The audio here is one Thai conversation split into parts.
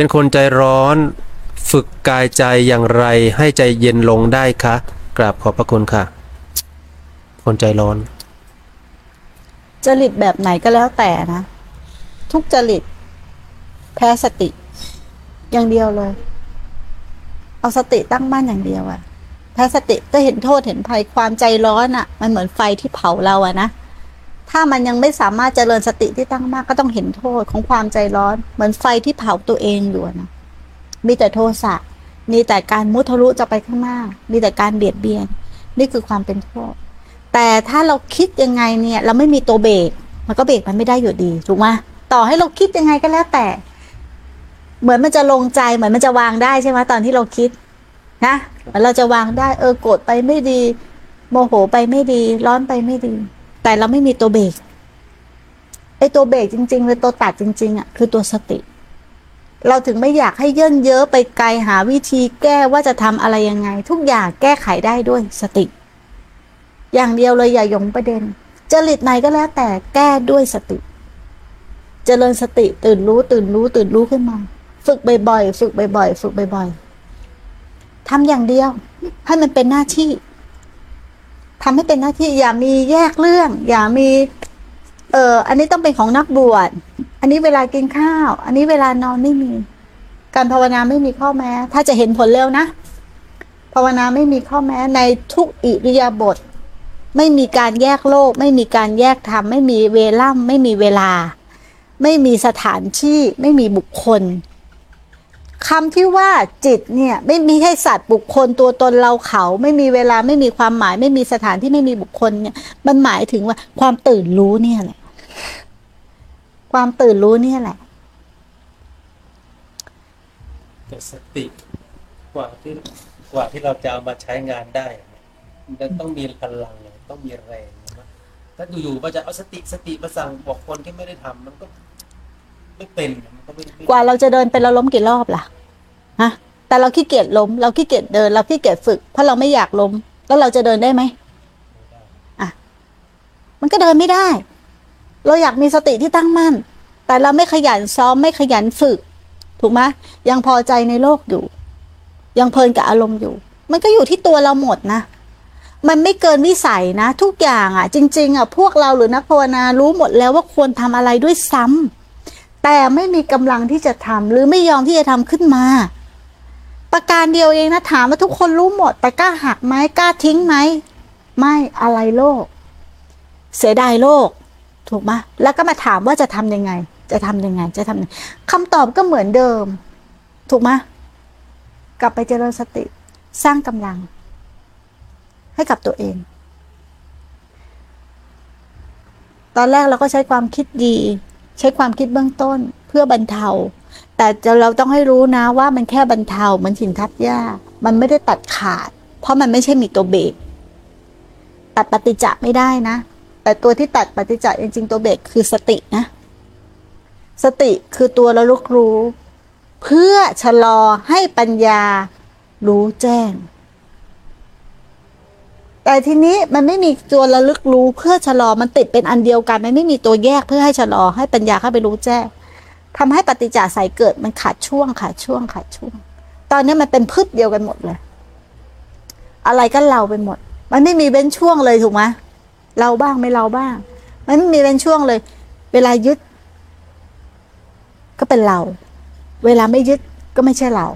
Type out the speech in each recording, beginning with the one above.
เป็นคนใจร้อน ฝึกกายใจอย่างไรให้ใจเย็นลงได้คะกราบขอบพระคุณค่ะ คนใจร้อน จริตแบบไหนก็แล้วแต่นะ ทุกจริต แพ้สติ อย่างเดียวเลย เอาสติตั้งมั่นอย่างเดียวอะแพ้สติก็เห็นโทษเห็นภัยความใจร้อนอะมันเหมือนไฟที่เผาเราอะนะ ถ้ามันยังไม่สามารถเจริญสติที่ตั้งมากก็ต้องเห็นโทษของความใจร้อน เหมือนไฟที่เผาตัวเองอยู่นะมีแต่โทสะมีแต่การมุทะลุจะไปข้างหน้า มีแต่การเบียดเบียน นี่คือความเป็นโทษ แต่ถ้าเราคิดยังไงเนี่ย เราไม่มีตัวเบรกมันก็เบรกมันไม่ได้อยู่ดีถูกไหมต่อให้เราคิดยังไงก็แล้วแต่ เหมือนมันจะลงใจเหมือนมันจะวางได้ใช่ไหมตอนที่เราคิดนะเราจะวางได้ เออโกรธไปไม่ดี โมโหไปไม่ดี ร้อนไปไม่ดี แต่เราไม่มีตัวเบรกไอ้ตัวเบรกจริงๆเลยตัวตัดจริง ๆอะคือตัวสติ เราถึงไม่อยากให้เย่นเยอะไปไกลหาวิธีแก้ว่าจะทำอะไรยังไง ทุกอย่างแก้ไขได้ด้วยสติ อย่างเดียวเลยอย่าหยงประเด็น จริตไหนก็แล้วแต่แก้ด้วยสติ เจริญสติตื่นรู้ตื่นรู้ตื่นรู้ขึ้นมา ฝึกบ่อยๆฝึกบ่อยๆฝึกบ่อยๆทำอย่างเดียว ให้มันเป็นหน้าที่ ทำให้เป็นหน้าที่อย่ามีแยกเรื่อง อย่ามี เอออันนี้ต้องเป็นของนักบวชอันนี้เวลากินข้าว อันนี้เวลานอนไม่มี การภาวนาไม่มีข้อแม้ ถ้าจะเห็นผลเร็วนะภาวนาไม่มีข้อแม้ในทุกอิริยาบถไม่มีการแยกโลก ไม่มีการแยกธรรมไม่มีเวล่ำไม่มีเวลา ไม่มีสถานที่ ไม่มีบุคคล คำที่ว่าจิตเนี่ยไม่มีให้สัตว์บุคคลตัวตนเราเขา ไม่มีเวลาไม่มีความหมาย ไม่มีสถานที่ไม่มีบุคคลเนี่ย มันหมายถึงว่าความตื่นรู้เนี่ยแหละ ความตื่นรู้เนี่ยแหละแต่สติกว่าที่กว่าที่เราจะเอามาใช้งานได้มันต้องมีพลังต้องมีแรงถ้าอยู่ๆก็จะเอาสติสติมาสั่งบอกคนที่ไม่ได้ทำมันก็ ไม่เป็นมันก็ไม่ไม่กว่าเราจะเดินเป็นเราล้มกี่รอบล่ะฮะแต่เราขี้เกียจล้ม เราขี้เกียจเดิน เราขี้เกียจฝึก เพราะเราไม่อยากล้ม แล้วเราจะเดินได้ไหมอะมันก็เดินไม่ได้ เราอยากมีสติที่ตั้งมั่น แต่เราไม่ขยันซ้อมไม่ขยันฝึก ถูกไหมยังพอใจในโลกอยู่ ยังเพลินกับอารมณ์อยู่ มันก็อยู่ที่ตัวเราหมดนะมันไม่เกินวิสัยนะ ทุกอย่างอะ จริง ๆ อะ พวกเราหรือนักภาวนารู้หมดแล้วว่าควรทำอะไรด้วยซ้ำ แต่ไม่มีกำลังที่จะทำหรือไม่ยอมที่จะทำขึ้นมา ประการเดียวเองนะถามว่าทุกคนรู้หมด แต่กล้าหักไหมกล้าทิ้งไหมไม่อะไรโลก เสียดายโลก ถูกไหมแล้วก็มาถามว่าจะทำยังไง จะทำยังไงจะทำยังไงคำตอบก็เหมือนเดิม ถูกไหมกลับไปเจริญสติสร้างกำลัง ให้กับตัวเอง ตอนแรกเราก็ใช้ความคิดดี ใช้ความคิดเบื้องต้นเพื่อบรรเทา แต่จะเราต้องให้รู้นะว่ามันแค่บรรเทาเหมือนหินทับหญ้า มันไม่ได้ตัดขาด เพราะมันไม่ใช่มีตัวเบรกตัดปฏิจจะไม่ได้นะ แต่ตัวที่ตัดปฏิจจะจริงๆตัวเบรกคือสตินะ สติคือตัวระลึกรู้ เพื่อชะลอให้ปัญญารู้แจ้ง แต่ทีนี้มันไม่มีตัวระลึกรู้เพื่อชะลอมันติดเป็นอันเดียวกันมันไม่มีตัวแยกเพื่อให้ชะลอให้ปัญญาเข้าไปรู้แจ้งทำให้ปฏิจจสายเกิดมันขาดช่วงขาดช่วงขาดช่วง ตอนนี้มันเป็นพืชเดียวกันหมดเลย อะไรก็เราไปหมด มันไม่มีเว้นช่วงเลยถูกไหมเราบ้างไม่เราบ้าง มันไม่มีเว้นช่วงเลย เวลายึด ก็เป็นเรา เวลาไม่ยึดก็ไม่ใช่เรา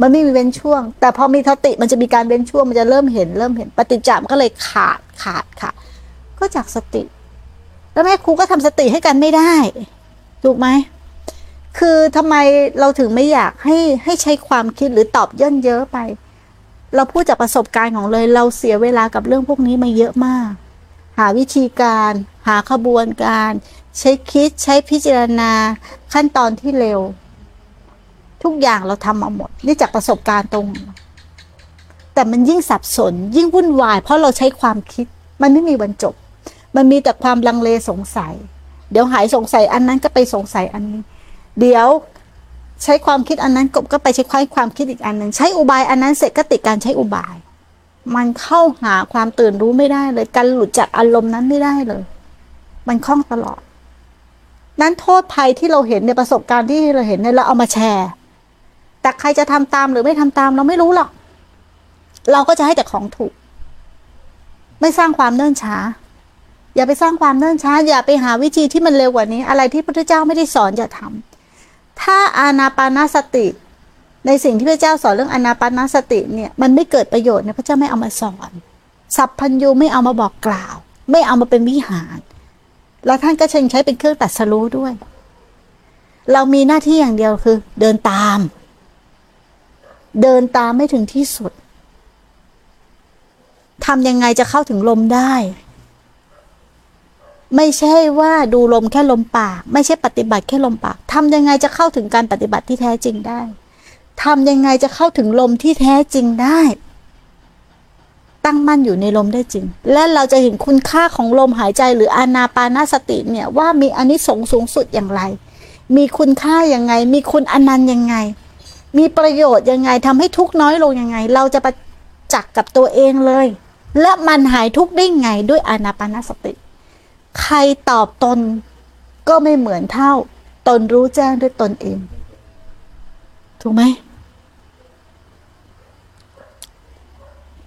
มันไม่มีเว้นช่วง แต่พอมีสติมันจะมีการเว้นช่วง มันจะเริ่มเห็นเริ่มเห็น ปฏิจจามก็เลยขาดขาดขาดก็จากสติ แล้วแม่ครูก็ทำสติให้กันไม่ได้ ถูกไหม คือทำไมเราถึงไม่อยากให้ให้ใช้ความคิดหรือตอบย่นเยอะไป เราพูดจากประสบการณ์ของเลย เราเสียเวลากับเรื่องพวกนี้มาเยอะมาก หาวิธีการ หาขบวนการ ใช้คิดใช้พิจารณาขั้นตอนที่เร็ว ทุกอย่างเราทำมาหมด นี่จากประสบการณ์ตรง แต่มันยิ่งสับสน ยิ่งวุ่นวาย เพราะเราใช้ความคิด มันไม่มีวันจบ มันมีแต่ความลังเลสงสัย เดี๋ยวหายสงสัยอันนั้นก็ไปสงสัยอันนี้ เดี๋ยวใช้ความคิดอันนั้นกบก็ไปใช้ความคิดอีกอันหนึ่งใช้อุบายอันนั้นเสร็จก็ติดการใช้อุบาย มันเข้าหาความตื่นรู้ไม่ได้เลย การหลุดจากอารมณ์นั้นไม่ได้เลย มันคล่องตลอด นั้นโทษภัยที่เราเห็นในประสบการณ์ที่เราเห็นเนี่ยเราเอามาแชร์ แต่ใครจะทำตามหรือไม่ทำตามเราไม่รู้หรอก เราก็จะให้แต่ของถูก ไม่สร้างความเนิ่นช้า อย่าไปสร้างความเนิ่นช้า อย่าไปหาวิธีที่มันเร็วกว่านี้ อะไรที่พระเจ้าไม่ได้สอนอย่าทำถ้าอานาปานสติ ในสิ่งที่พระเจ้าสอนเรื่องอานาปานสติเนี่ย มันไม่เกิดประโยชน์เนี่ยพระเจ้าไม่เอามาสอน สัพพัญญูไม่เอามาบอกกล่าว ไม่เอามาเป็นวิหาร แล้วท่านก็เชิงใช้เป็นเครื่องตัดสรู้ด้วย เรามีหน้าที่อย่างเดียวคือ เดินตาม เดินตามไม่ถึงที่สุดทำยังไงจะเข้าถึงลมได้ ไม่ใช่ว่าดูลมแค่ลมปาก ไม่ใช่ปฏิบัติแค่ลมปากทำยังไงจะเข้าถึงการปฏิบัติที่แท้จริงได้ทำยังไงจะเข้าถึงลมที่แท้จริงได้ ตั้งมั่นอยู่ในลมได้จริง และเราจะเห็นคุณค่าของลมหายใจหรืออานาปานาสติเนี่ยว่ามีอานิสงส์สูงสุดอย่างไร มีคุณค่ายังไง มีคุณอนันต์ยังไง มีประโยชน์ยังไงทำให้ทุกน้อยลงยังไง เราจะประจักษ์กับตัวเองเลย และมันหายทุกได้ไงด้วยอานาปานสติ ใครตอบตนก็ไม่เหมือนเท่า ตนรู้แจ้งด้วยตนเอง ถูกไหม